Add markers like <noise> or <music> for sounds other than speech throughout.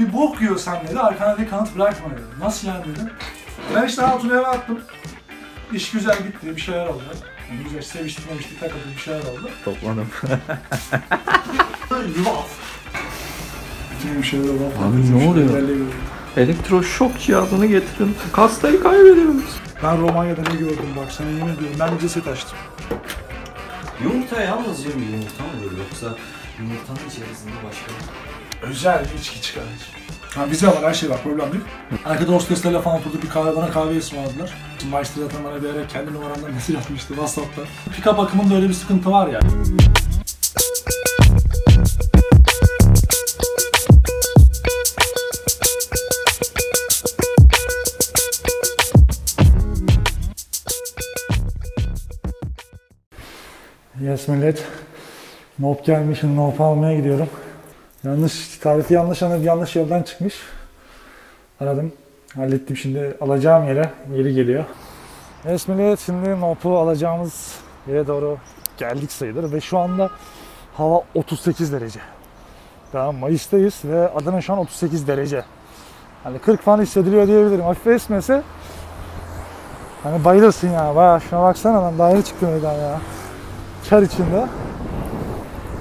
Bir bok yiyorsan dedi, arkana dedi kanıt bırakma dedi. Nasıl yani dedim. Ben işte hatunu eve attım. İş güzel gitti, bir şeyler oldu. Yani güzel seviştik, seviştik, takıldık, bir şeyler oldu. Topladım. <laughs> Yuvaf. Bir şeyler oldu. Abi ne oluyor? Elektroşok cihazını getirin. Kastayı kaybediyoruz. Ben Romanya'da ne gördüm bak sana yemin ediyorum. Ben bir ceset açtım. Yumurta yalnızca bir yumurta mı böyle yoksa yumurtanın içerisinde başka Özel bir içki çıkarmış. Ha bize var her şey var problem değil. Arkada hosteslerle falan oturduk bir kahve bana kahve ısmarladılar. Maestro zaten bana bir ara kendi numaramdan <laughs> mesaj atmıştı Whatsapp'ta. Pika bakımında öyle bir sıkıntı var ya. Yes millet. Nop gelmiş, nop almaya gidiyorum. Yanlış, tarifi yanlış anlayıp yanlış yoldan çıkmış. Aradım. Hallettim şimdi alacağım yere, yeri geliyor. Evet millet şimdi Nop'u alacağımız yere doğru geldik sayılır ve şu anda hava 38 derece. Daha Mayıs'tayız ve Adana şu an 38 derece. Hani 40 falan hissediliyor diyebilirim. Hafif esmese hani bayılırsın ya. Baya şuna baksana lan daha yeni çıktım evden ya. Kar içinde.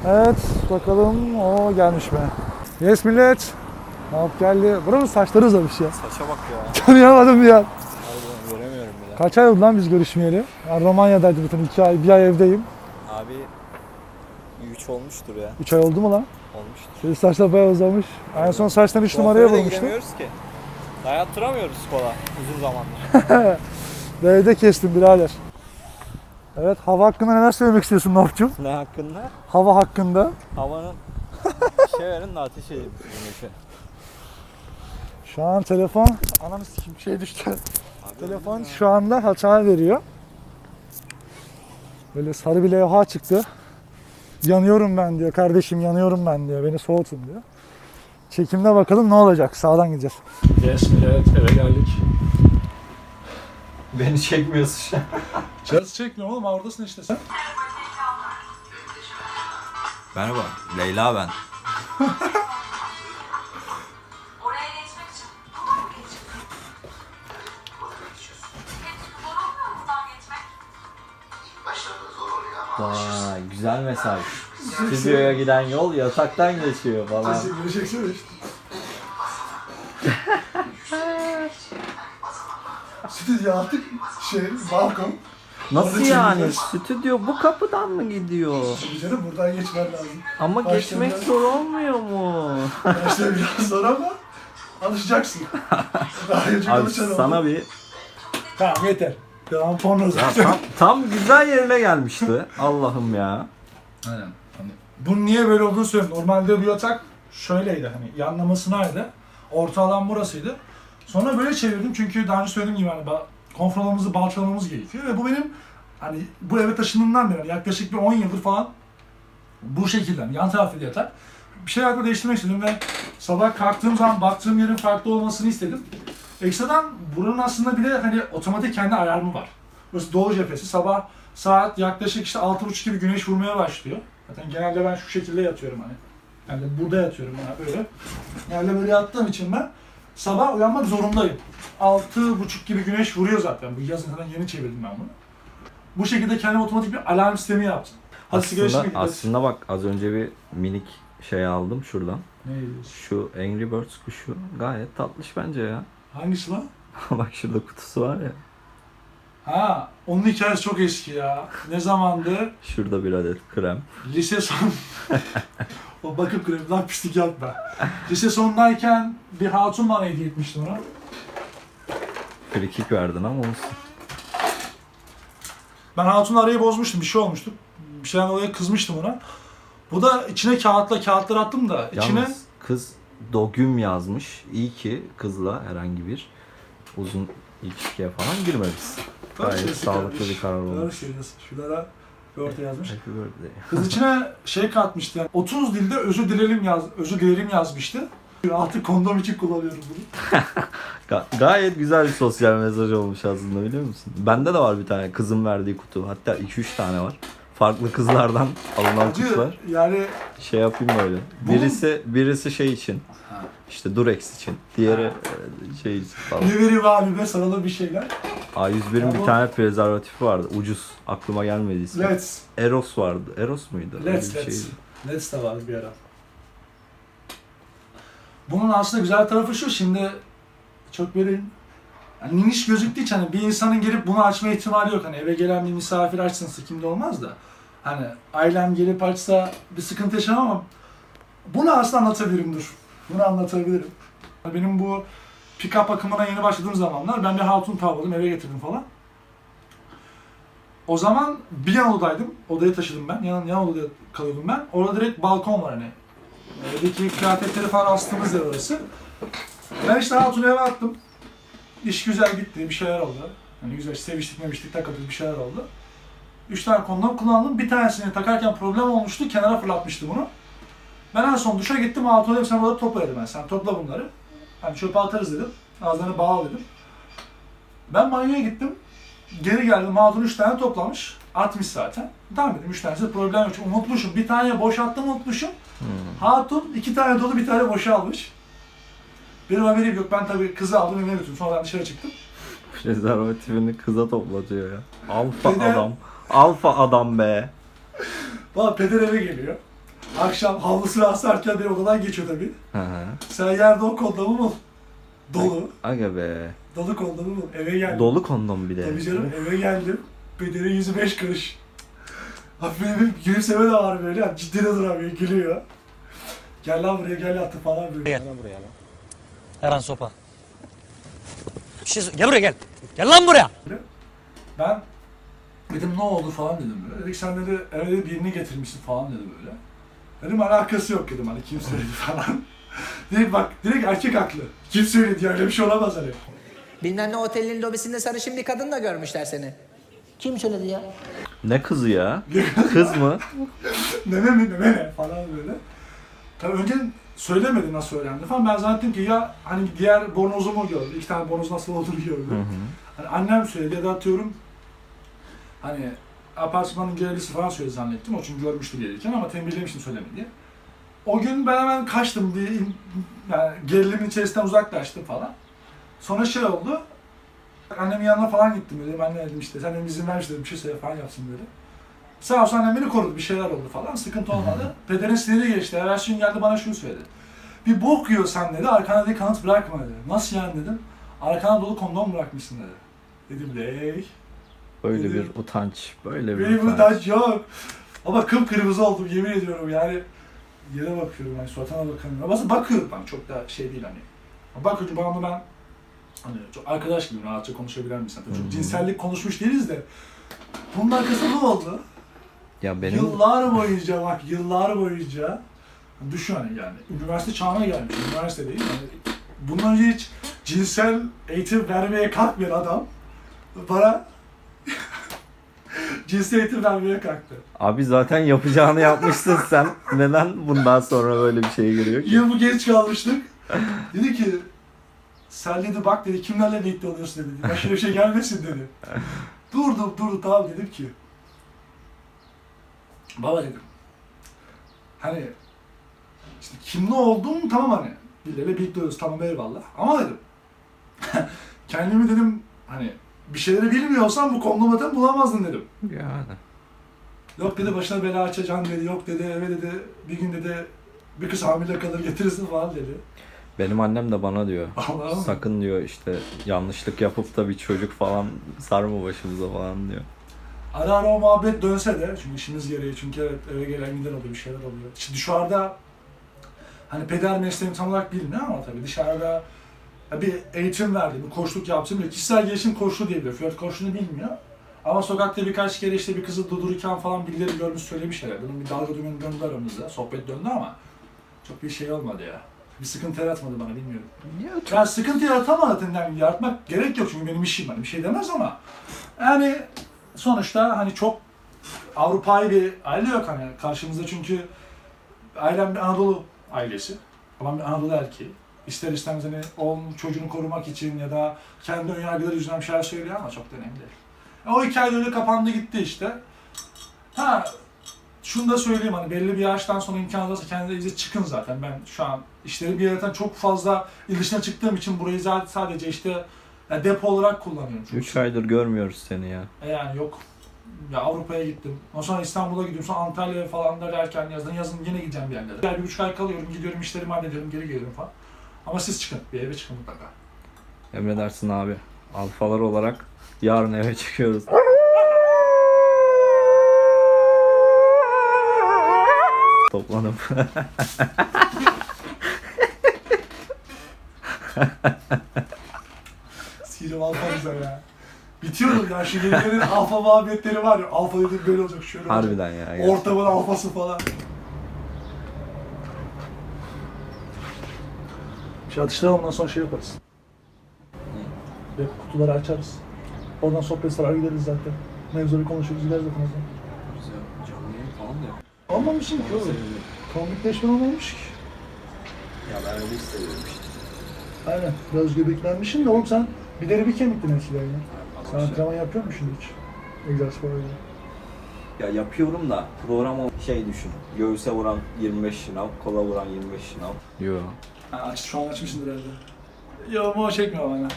Evet bakalım o gelmiş mi? Yes millet. Ne yap geldi? Buranın saçları uzamış ya. Saça bak ya. <laughs> Tanıyamadım ya. Harbiden göremiyorum bile. Kaç ay oldu lan biz görüşmeyeli? Ben Romanya'daydım bütün iki ay, bir ay evdeyim. Abi 3 olmuştur ya. Üç ay oldu mu lan? Olmuştur. Senin saçlar bayağı uzamış. En son saçtan üç numaraya bulmuştum. gidemiyoruz ki. Dayattıramıyoruz kola uzun zamandır. <laughs> Evde kestim birader. Evet hava hakkında neler söylemek istiyorsun Nofçum? ne hakkında? Hava hakkında. Havanın şey verin de ateş edeyim güneşe. Şu an telefon, ananı sikim şey düştü. Telefon şu anda hata veriyor. Böyle sarı bir levha çıktı. Yanıyorum ben diyor. Kardeşim yanıyorum ben diyor. Beni soğutun diyor. Çekimde bakalım ne olacak. Sağdan gideceğiz. Yes millet eve geldik. Beni çekmiyorsun şu an. Cihazı çekmiyorum oğlum oradasın işte sen. Merhaba Leyla ben. Vay güzel mesaj. Stüdyoya giden yol yataktan geçiyor falan. Göreceksin işte. <laughs> Stüdyo artık şey balkon. Nasıl yani? çekeceğiz. Stüdyo bu kapıdan mı gidiyor? Canım buradan geçmen lazım. Ama Başta geçmek biraz- zor olmuyor mu? <laughs> İşte biraz zor ama alışacaksın. <laughs> Daha önce Abi alışan sana oldu. bir Tamam yeter. Devam porno ya zaten. tam, <laughs> tam güzel yerine gelmişti. Allah'ım ya. Aynen. Hani bunun niye böyle olduğunu söyleyeyim. Normalde bu yatak şöyleydi hani yanlamasınaydı. Orta alan burasıydı. Sonra böyle çevirdim çünkü daha önce söylediğim gibi hani ba- konfor alanımızı balçalamamız gerekiyor ve bu benim hani bu eve taşındığımdan beri yani yaklaşık bir 10 yıldır falan bu şekilde hani yan tarafta yatak. Bir şeyler de değiştirmek istedim ve sabah kalktığım zaman baktığım yerin farklı olmasını istedim. Ekstradan buranın aslında bir de hani otomatik kendi alarmı var. Burası doğu cephesi. Sabah saat yaklaşık işte 6.30 gibi güneş vurmaya başlıyor. Zaten genelde ben şu şekilde yatıyorum hani. Yani burada yatıyorum yani böyle. Genelde böyle yattığım için ben sabah uyanmak zorundayım. 6.30 gibi güneş vuruyor zaten. Bu yazın zaten yeni çevirdim ben bunu. Bu şekilde kendime otomatik bir alarm sistemi yaptım. Hadi sigara Aslında, içmeye aslında bak az önce bir minik şey aldım şuradan. Ne diyorsun? Şu Angry Birds kuşu gayet tatlış bence ya. <laughs> Hangisi lan? bak şurada kutusu var ya. Ha, onun hikayesi çok eski ya. Ne zamandı? Şurada bir adet krem. Lise son... <laughs> o bakım kreminden pislik yapma. Lise sonundayken bir hatun bana hediye etmişti ona. Frikik verdin ama olsun. Ben hatunla arayı bozmuştum, bir şey olmuştu. Bir şeyden dolayı kızmıştım ona. Bu da içine kağıtla kağıtlar attım da içine Yalnız kız dogüm yazmış. İyi ki kızla herhangi bir uzun ilişkiye falan girmemişsin. Doğru Gayet söylüyorsun sağlıklı bir karar olmuş. söylüyorsun. Şuralara bir orta yazmış. Happy birthday. Kız içine şey katmıştı. Yani 30 dilde özür dilerim yaz, özür dilerim yazmıştı. Artık kondom için kullanıyorum bunu. <laughs> Ga- gayet güzel bir sosyal mesaj olmuş aslında biliyor musun? Bende de var bir tane kızın verdiği kutu. Hatta 2-3 tane var. Farklı kızlardan <laughs> alınan Acı kutular. yani Şey yapayım böyle. Birisi birisi şey için. İşte Durex için. Diğeri e, şey için falan. Ne vereyim abi be sarılı bir şeyler. A101'in Ya bir bu- tane prezervatifi vardı. Ucuz. Aklıma gelmedi ismi. Let's. Eros vardı. Eros muydu? Öyle Let's, bir let's. şeydi. Let's de vardı bir ara. Bunun aslında güzel tarafı şu, şimdi çok böyle yani niniş gözüktüğü için hani bir insanın gelip bunu açma ihtimali yok. Hani eve gelen bir misafir açsın kimde olmaz da. Hani ailem gelip açsa bir sıkıntı yaşamam ama bunu aslında anlatabilirim dur. Bunu anlatabilirim. Benim bu pick-up akımına yeni başladığım zamanlar ben bir hatun tavladım eve getirdim falan. O zaman bir yan odadaydım. Odaya taşıdım ben. Yan, yan odada kalıyordum ben. Orada direkt balkon var hani. Evdeki kıyafetleri falan astığımız yer orası. Ben işte hatunu eve attım. İş güzel gitti. Bir şeyler oldu. Hani güzel seviştik memiştik takıldık bir şeyler oldu. Üç tane kondom kullandım. Bir tanesini takarken problem olmuştu. Kenara fırlatmıştı bunu. Ben en son duşa gittim. Hatun dedim sen burada topla dedim ben. Sen topla bunları. Hani çöpe atarız dedim. Ağızlarını bağla dedim. Ben banyoya gittim. Geri geldim. Hatun üç tane toplamış. Atmış zaten. Tamam dedim. Üç tanesi problem yok. Unutmuşum. Bir tane boşalttım unutmuşum. Hatun iki tane dolu bir tane boşa almış. Benim haberim yok. Ben tabii kızı aldım evine götürdüm. Sonra ben dışarı çıktım. Prezervatifini kıza toplatıyor ya. Alfa de- adam. Alfa adam be. Valla peder eve geliyor. Akşam havlusunu asarken benim odadan geçiyor tabii. Hı hı. Sen yerde o kondomu bul. Dolu. Aga be. Dolu kondomu bul. Eve geldim. Dolu kondom bir de. Tabii canım eve geldim. Pederin yüzü beş karış. Hafif bir gülümseme de var böyle. Yani ciddi de duramıyor. Gülüyor. Gel lan buraya gel yattı falan böyle. Eren sopa. Bir şey Gel buraya gel. Gel lan buraya. Ben dedim ne oldu falan dedim böyle. Dedik sen dedi eve birini getirmişsin falan dedi böyle. Dedim alakası yok dedim hani kim söyledi <laughs> falan. Dedik bak direkt erkek haklı. Kim söyledi ya öyle bir şey olamaz hani. Bilmem ne otelin lobisinde sarışın bir kadın da görmüşler seni. Kim söyledi ya? Ne kızı ya? Kız mı? <laughs> neme mi neme ne falan böyle. Tabii önce söylemedi nasıl öğrendi falan. Ben zannettim ki ya hani diğer bornozumu gördü. İki tane bornoz nasıl olduğunu gördü. Hani annem söyledi ya da atıyorum hani apartmanın görevlisi falan söyledi zannettim. O çünkü görmüştü gelirken ama tembihlemiştim söylemedi. O gün ben hemen kaçtım. Bir, yani gerilimin içerisinden uzaklaştım falan. Sonra şey oldu. Annemin yanına falan gittim böyle. Ben de dedim işte sen dedim izin ver işte dedim, bir şey söyle falan yapsın böyle. Sağ olsun annem beni korudu. Bir şeyler oldu falan. Sıkıntı olmadı. Pederin siniri geçti. Ertesi gün geldi bana şunu söyledi. Bir bok yiyorsan dedi. Arkana dedi kanıt bırakma dedi. Nasıl yani dedim. Arkana dolu kondom bırakmışsın dedi. Dedim dey. Böyle bir utanç. Böyle bir utanç. burada yok. Ama kıpkırmızı oldum yemin ediyorum yani. Yere bakıyorum hani suratına bakamıyorum. Ama bakıyorum ben çok da şey değil hani. Bakınca bana ben hani çok arkadaş gibi rahatça konuşabilen bir insan. Çok cinsellik konuşmuş değiliz de. Bunun arkasında ne oldu? Ya benim Yıllar boyunca bak yıllar boyunca düşün hani yani üniversite çağına gelmiş üniversite değil yani bundan önce hiç cinsel eğitim vermeye kalkmayan adam bana <laughs> cinsel eğitim vermeye kalktı. abi zaten yapacağını yapmışsın sen. Neden bundan sonra böyle bir şeye giriyor ki? Yıl bu geç kalmıştık. dedi ki sen dedi bak dedi kimlerle birlikte oluyorsun dedi. Başına bir şey gelmesin dedi. Durdum durdum tamam dedim ki. Baba dedim. Hani işte kimle olduğum tamam hani. Birileriyle birlikte oluyoruz tamam eyvallah. Ama dedim. <laughs> kendimi dedim hani bir şeyleri bilmiyorsam bu kondomatı bulamazdın dedim. Yani. Yok dedi başına bela açacaksın dedi. Yok dedi eve dedi bir gün dedi bir kız hamile kalır getirirsin falan dedi. Benim annem de bana diyor. Allah'ım. Sakın diyor işte yanlışlık yapıp da bir çocuk falan sarma başımıza falan diyor. Ara ara o muhabbet dönse de çünkü işimiz gereği çünkü evet eve gelen giden oluyor bir şeyler oluyor. Şimdi dışarıda hani peder mesleğini tam olarak bilmiyor ama tabii dışarıda bir eğitim verdi, bir koçluk yaptım bile kişisel gelişim koçluğu diyebiliyor. Flört koçluğunu bilmiyor. Ama sokakta birkaç kere işte bir kızı durdururken falan birileri görmüş söylemiş herhalde. Bunun bir dalga düğümünü döndü aramızda. Sohbet döndü ama çok bir şey olmadı ya. Bir sıkıntı yaratmadı bana bilmiyorum. Ya sıkıntı yaratamadı yani yaratmak gerek yok çünkü benim işim hani bir şey demez ama yani sonuçta hani çok Avrupa'yı bir aile yok hani karşımızda çünkü ailem bir Anadolu ailesi. Babam bir Anadolu erkeği. İster istemez hani oğlum çocuğunu korumak için ya da kendi ön yargıları yüzünden bir şeyler söylüyor ama çok da önemli değil. E, O hikaye öyle kapandı gitti işte. Ha Şunu da söyleyeyim hani belli bir yaştan sonra imkanınız varsa kendinize çıkın zaten. Ben şu an işleri bir yerden çok fazla dışına çıktığım için burayı zaten sadece işte ya depo olarak kullanıyorum. Çünkü 3 aydır görmüyoruz seni ya. E yani yok. Ya Avrupa'ya gittim. Ondan sonra İstanbul'a gidiyorum. Sonra Antalya'ya falan derken yazın yazın yine gideceğim bir yerlere. Bir, bir buçuk ay kalıyorum. Gidiyorum işlerimi hallediyorum. Geri geliyorum falan. Ama siz çıkın. Bir eve çıkın mutlaka. Emredersin abi. Alfalar olarak yarın eve çıkıyoruz. Toplanıp. <laughs> Sirim alfa güzel ya. Bitiyordur ya. Şu yenilerin alfa muhabbetleri var ya. Alfa dediğim böyle olacak. Şöyle olacak. Harbiden ya. gerçekten. Ortamın alfası falan. Şey atıştıralım ondan sonra şey yaparız. Ve kutuları açarız. Oradan sohbet sarar gideriz zaten. Mevzuları konuşuruz gideriz zaten. o zaman. Canlı yayın falan da yap. Olmamış ki oğlum. Komikleşme olmamış ki. Ya ben öyle hissediyorum işte. Aynen. Biraz göbeklenmişsin de oğlum sen bir deri bir kemiktin eskiden ya. Sen Ama antrenman yapıyor musun hiç? Egzersiz falan. Ya yapıyorum da program o- şey düşün. Göğüse vuran 25 şınav, kola vuran 25 şınav. Yo. Ha, aç, şu an açmışsındır herhalde. Yo ama o çekmiyor bana.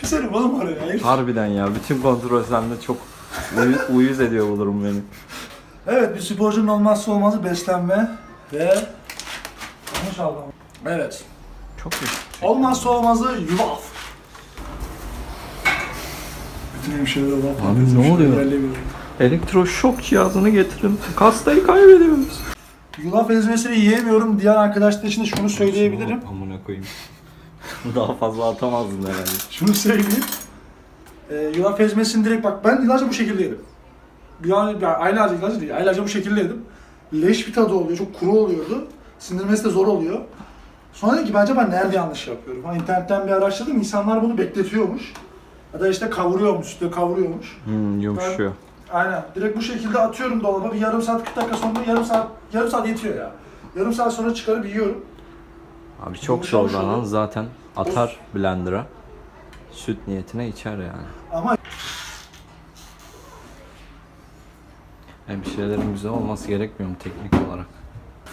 Keserim oğlum oraya. Hayır. Harbiden ya. Bütün kontrol sende çok uyuz, uyuz ediyor bu durum beni. Evet bir sporcunun olmazsa olmazı beslenme ve yanlış aldım. Evet. Çok iyi. Olmazsa olmazı yulaf. Bütün hemşehriler olan Abi ne oluyor? Elektroşok cihazını getirin. Kastayı kaybediyoruz. Yulaf ezmesini yiyemiyorum diyen arkadaşlar için de şunu söyleyebilirim. Amına koyayım. <laughs> Daha fazla atamazdın herhalde. Şunu söyleyeyim. Ee, yulaf ezmesini direkt bak ben yıllarca bu şekilde yedim. Bir an, yani aylarca yıllarca değil, aylarca bu şekilde yedim. Leş bir tadı oluyor, çok kuru oluyordu. Sindirmesi de zor oluyor. Sonra dedim ki bence ben nerede yanlış yapıyorum? Ha, internetten bir araştırdım, insanlar bunu bekletiyormuş. Ya da işte kavuruyormuş, üstte kavuruyormuş. Hmm, yumuşuyor. Aynen. Direkt bu şekilde atıyorum dolaba. Bir yarım saat, 40 dakika sonra yarım saat, yarım saat yetiyor ya. Yarım saat sonra çıkarıp yiyorum. Abi çok Yumuşamış zorlanan oluyor. zaten atar blender'a. Süt niyetine içer yani. Ama Hemşirelerin güzel olması gerekmiyor mu teknik olarak?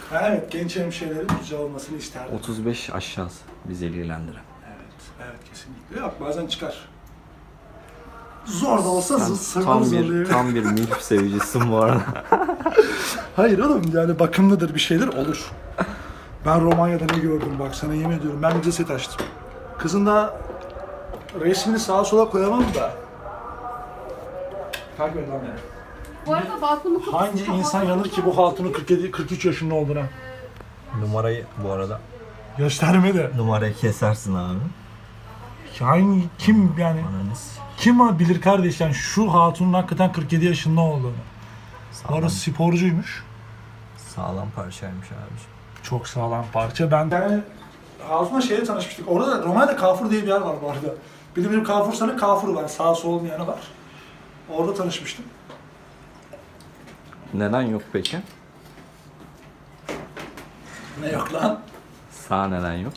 ha, evet genç hemşehrilerin güzel olmasını isterdim. 35 aşağısı bizi ilgilendiren. Evet, evet kesinlikle. Yok bazen çıkar. Zor da olsa Sen tam zorluyor. bir tam bir milf sevicisin bu arada. <laughs> Hayır oğlum yani bakımlıdır bir şeyler olur. Ben Romanya'da ne gördüm bak sana yemin ediyorum. Ben bir de set açtım. Kızın da resmini sağa sola koyamam da. Takip et lan beni. Bu arada balkonun kapısı Hangi kapalı. insan yanır ki bu hatunun 47 43 yaşında olduğuna? Numarayı bu arada. Gösterme de. Numarayı kesersin abi. Hangi kim yani Ananız. Kim bilir kardeş yani şu hatunun hakikaten 47 yaşında olduğunu. Bu Sağlam, arada sporcuymuş. sağlam parçaymış abi. Çok sağlam parça. Ben yani Hatun'la şeyle tanışmıştık. Orada da Romanya'da Kafur diye bir yer var bu arada. Benim benim Kafur sana Kafur var. Sağ sol olmayanı var. Orada tanışmıştım. Neden yok peki? Ne yok lan? Sağ neden yok?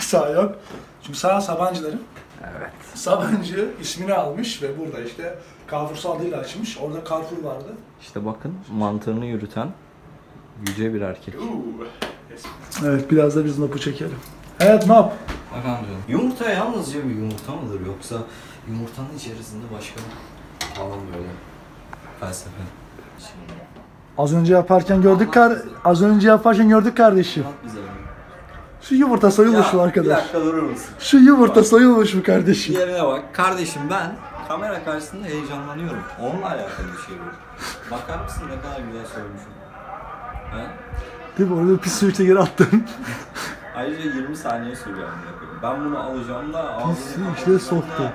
Sağ yok? Çünkü sağ Sabancıların. Evet. Sabancı ismini almış ve burada işte Kafur adıyla açmış. Orada Carrefour vardı. İşte bakın mantığını yürüten yüce bir erkek. Evet biraz da biz nopu çekelim. Evet nop. Bak amca. Yumurta yalnızca bir yumurta mıdır yoksa yumurtanın içerisinde başka falan böyle felsefe? Şey, Az önce yaparken gördük kar az önce yaparken gördük kardeşim. Anlat bize. Şu yumurta soyulmuş mu Bir arkadaş? dakika durur musun? Şu yumurta soyulmuş mu kardeşim? Diğerine bak. Kardeşim ben kamera karşısında heyecanlanıyorum. Onunla alakalı bir şey bu. Bakar mısın ne kadar güzel söylemişim. He? Değil mi? Orada pis suyu geri attın. <laughs> Ayrıca 20 saniye sürüyor. Ben bunu alacağım da ağzını Pis suyu içine soktu.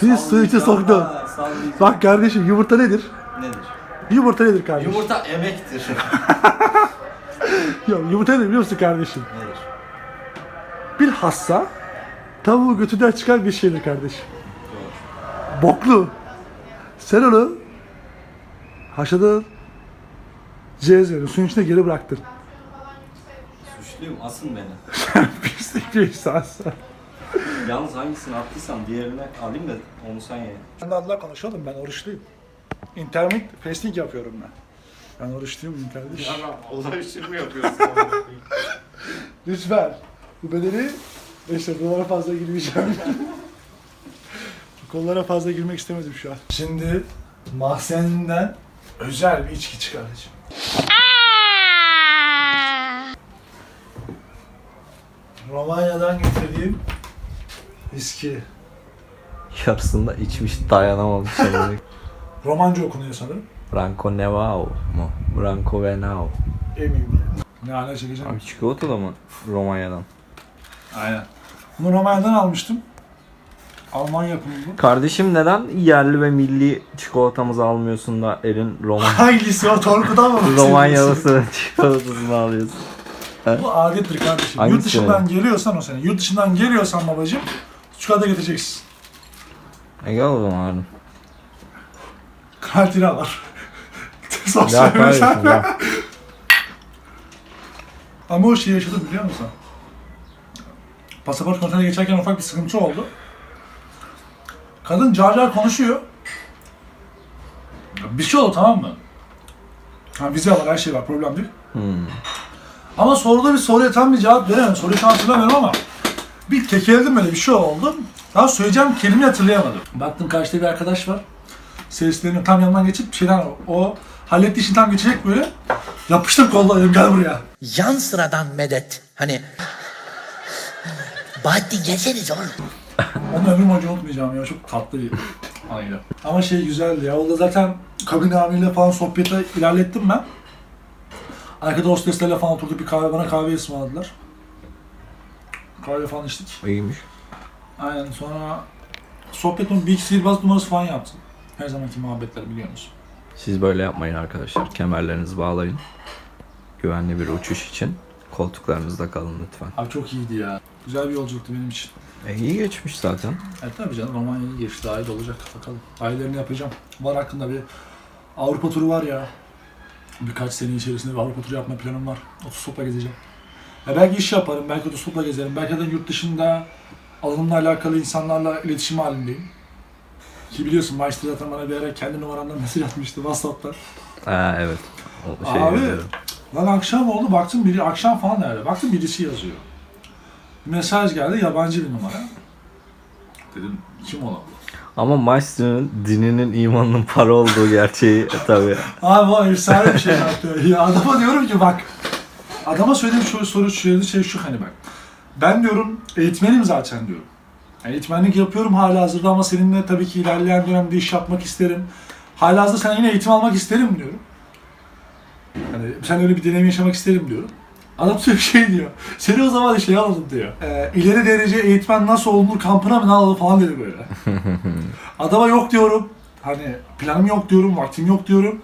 Pis suyu içine soktu. Bak kardeşim yumurta nedir? Nedir? Yumurta nedir kardeşim? Yumurta emektir. <laughs> Yok, yumurta nedir biliyor musun kardeşim? Nedir? Bilhassa tavuğu götünden çıkan bir şeydir kardeşim. Doğru. Boklu. Sen onu haşladın. Cezvenin suyun içine geri bıraktın. Suçluyum asın beni. <laughs> Pislik bir insansın. Yalnız hangisini attıysam diğerini alayım da onu sen ye. Ben de adla konuşalım ben oruçluyum. Intermittent fasting yapıyorum ben. Ben oruç değil miyim kardeşim? Olay için mi yapıyorsun? <laughs> Lütfen. Bu bedeli neyse buralara fazla girmeyeceğim. <laughs> Bu konulara fazla girmek istemedim şu an. Şimdi mahzeninden özel bir içki çıkaracağım. Romanya'dan getirdiğim viski. Yarısında içmiş dayanamamış. <laughs> Romanca okunuyor sanırım. Branco Nevao mu? Branco Venao. Emin değilim. Ne hale çekeceğim. Abi çikolata da mı Romanya'dan? Aynen. Bunu Romanya'dan almıştım. Alman yapımı bu. Kardeşim neden yerli ve milli çikolatamızı almıyorsun da elin Roman <laughs> Hangisi o? Torku'dan mı? Romanyalısı çikolatasını alıyorsun? Bu adettir kardeşim. Hangisi Yurt dışından geliyorsan o senin. Yurt dışından geliyorsan babacım çikolata getireceksin. E gel o zaman abi. Kantine var. Ya Sosyal kardeşim mesafe. ya. Ama o şeyi yaşadım biliyor musun? Pasaport kontrolüne geçerken ufak bir sıkıntı oldu. Kadın car car konuşuyor. Bir şey oldu tamam mı? Ha, vize var, her şey var, problem değil. Hmm. Ama soruda bir soruya tam bir cevap veremedim. Soruyu şu an hatırlamıyorum ama bir tekeledim böyle bir şey oldu. Daha söyleyeceğim kelimeyi hatırlayamadım. Baktım karşıda bir arkadaş var. Seslerini tam yanından geçip şeyden o hallettiği işini tam geçecek böyle. Yapıştım kolda dedim gel buraya. Yan sıradan medet. Hani Bahattin gelseniz oğlum. <laughs> Onu ömrüm boyunca unutmayacağım ya. Çok tatlı bir <laughs> anıydı. Ama şey güzeldi ya. Orada zaten kabin amiriyle falan sohbeti ilerlettim ben. Arkada hosteslerle falan oturduk bir kahve bana kahve ısmarladılar. Kahve falan içtik. İyiymiş. Aynen sonra sohbetin bir iki sihirbaz numarası falan yaptım. Her zamanki muhabbetler biliyor musun? Siz böyle yapmayın arkadaşlar. Kemerlerinizi bağlayın. Güvenli bir uçuş için koltuklarınızda kalın lütfen. Abi çok iyiydi ya. Güzel bir yolculuktu benim için. E iyi geçmiş zaten. Evet tabii canım Romanya'yı geçti de olacak bakalım. Ailelerini yapacağım. Var hakkında bir Avrupa turu var ya. Birkaç sene içerisinde bir Avrupa turu yapma planım var. Otostopla gezeceğim. Ya belki iş yaparım, belki otostopla gezerim. Belki de yurt dışında alanımla alakalı insanlarla iletişim halindeyim. Ki biliyorsun Maçta zaten bana bir ara kendi numaramdan <laughs> mesaj atmıştı WhatsApp'ta. Ha evet. O şey Abi biliyorum. lan akşam oldu baktım biri akşam falan nerede? Baktım birisi yazıyor. Mesaj geldi yabancı bir numara. Dedim kim ola bu? Ama Maestro'nun dininin imanının para olduğu gerçeği <laughs> tabii. Abi o efsane bir şey yaptı. Ya adama diyorum ki bak. Adama söylediğim şu soru söylediği şey şu hani bak. Ben diyorum eğitmenim zaten diyorum. Yani eğitmenlik yapıyorum hala hazırda ama seninle tabii ki ilerleyen dönemde iş yapmak isterim. Hala hazırda sen yine eğitim almak isterim diyorum. Hani sen öyle bir deneyim yaşamak isterim diyorum. Adam bir şey diyor. Seni o zaman şey alalım diyor. Ee, ileri derece eğitmen nasıl olunur kampına mı ne alalım falan dedi böyle. <laughs> Adama yok diyorum. Hani planım yok diyorum, vaktim yok diyorum.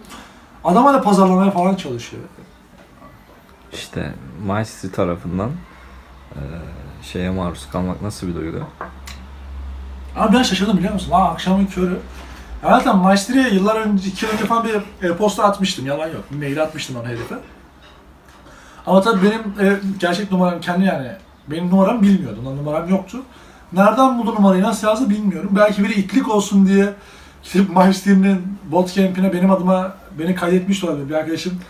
Adam hala pazarlamaya falan çalışıyor. İşte Maestro tarafından eee, şeye maruz kalmak nasıl bir duygu? Ama ben şaşırdım biliyor musun? Aa akşamın körü. Ya Zaten Maestri'ye yıllar önce, iki yıl önce falan bir e-posta atmıştım. Yalan yok. Mail atmıştım ona herife. Ama tabii benim e, gerçek numaram kendi yani. Benim numaram bilmiyordu. Onun numaram yoktu. Nereden buldu numarayı, nasıl yazdı bilmiyorum. Belki biri itlik olsun diye gidip Maestri'nin bot camp'ine benim adıma beni kaydetmiş de olabilir. Bir arkadaşım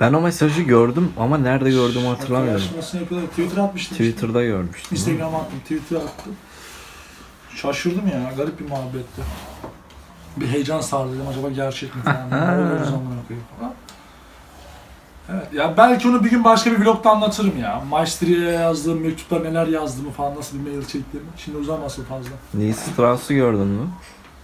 Ben o mesajı gördüm ama nerede gördüğümü hatırlamıyorum. Arkadaşım yapıyorlar. Twitter atmıştım. Twitter'da görmüştüm. Instagram'a attım, Twitter'a attım. Şaşırdım ya, garip bir muhabbetti. Bir heyecan sardı dedim acaba gerçek mi falan. <laughs> ne oluyoruz amına koyayım falan. Evet, ya belki onu bir gün başka bir vlogda anlatırım ya. Maestri'ye yazdığım mektuplar neler yazdığımı falan, nasıl bir mail çektiğimi. Şimdi uzamasın fazla. Neil Strauss'u gördün mü?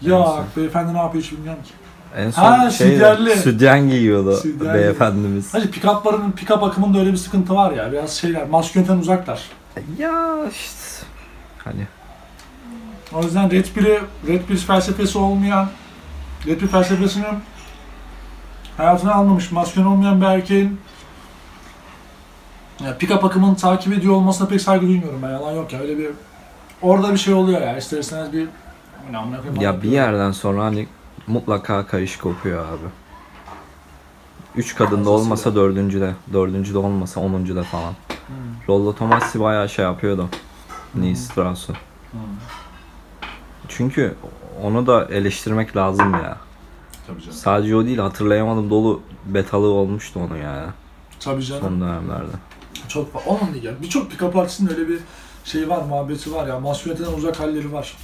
Ya beyefendi ne yapıyor hiç bilmiyorum ki. En son Ha, şey sütyenli. sütyen giyiyordu Sütyenli. beyefendimiz. Hadi pick-up'ların, pick-up akımında öyle bir sıkıntı var ya. Biraz şeyler, maskülinetten uzaklar. Ya işte hani O yüzden Red Pill'i, Red Pill felsefesi olmayan, Red Pill felsefesini hayatına almamış, maskülen olmayan bir erkeğin ya pick-up akımını takip ediyor olmasına pek saygı duymuyorum ben. Yalan yok ya. Öyle bir orada bir şey oluyor ya. İster istemez bir ya bir yerden sonra hani mutlaka kayış kopuyor abi. Üç kadında olmasa dördüncüde, dördüncüde olmasa onuncuda falan. Hmm. Rollo Tomassi bayağı şey yapıyordu. Neil Strauss'u. Hmm. Çünkü onu da eleştirmek lazım ya. Tabii canım. Sadece o değil hatırlayamadım dolu betalı olmuştu onu yani Tabii canım. son dönemlerde. Çok fa- onun değil yani. Birçok pick-up artistin öyle bir şey var, muhabbeti var ya. Masumiyetinden uzak halleri var.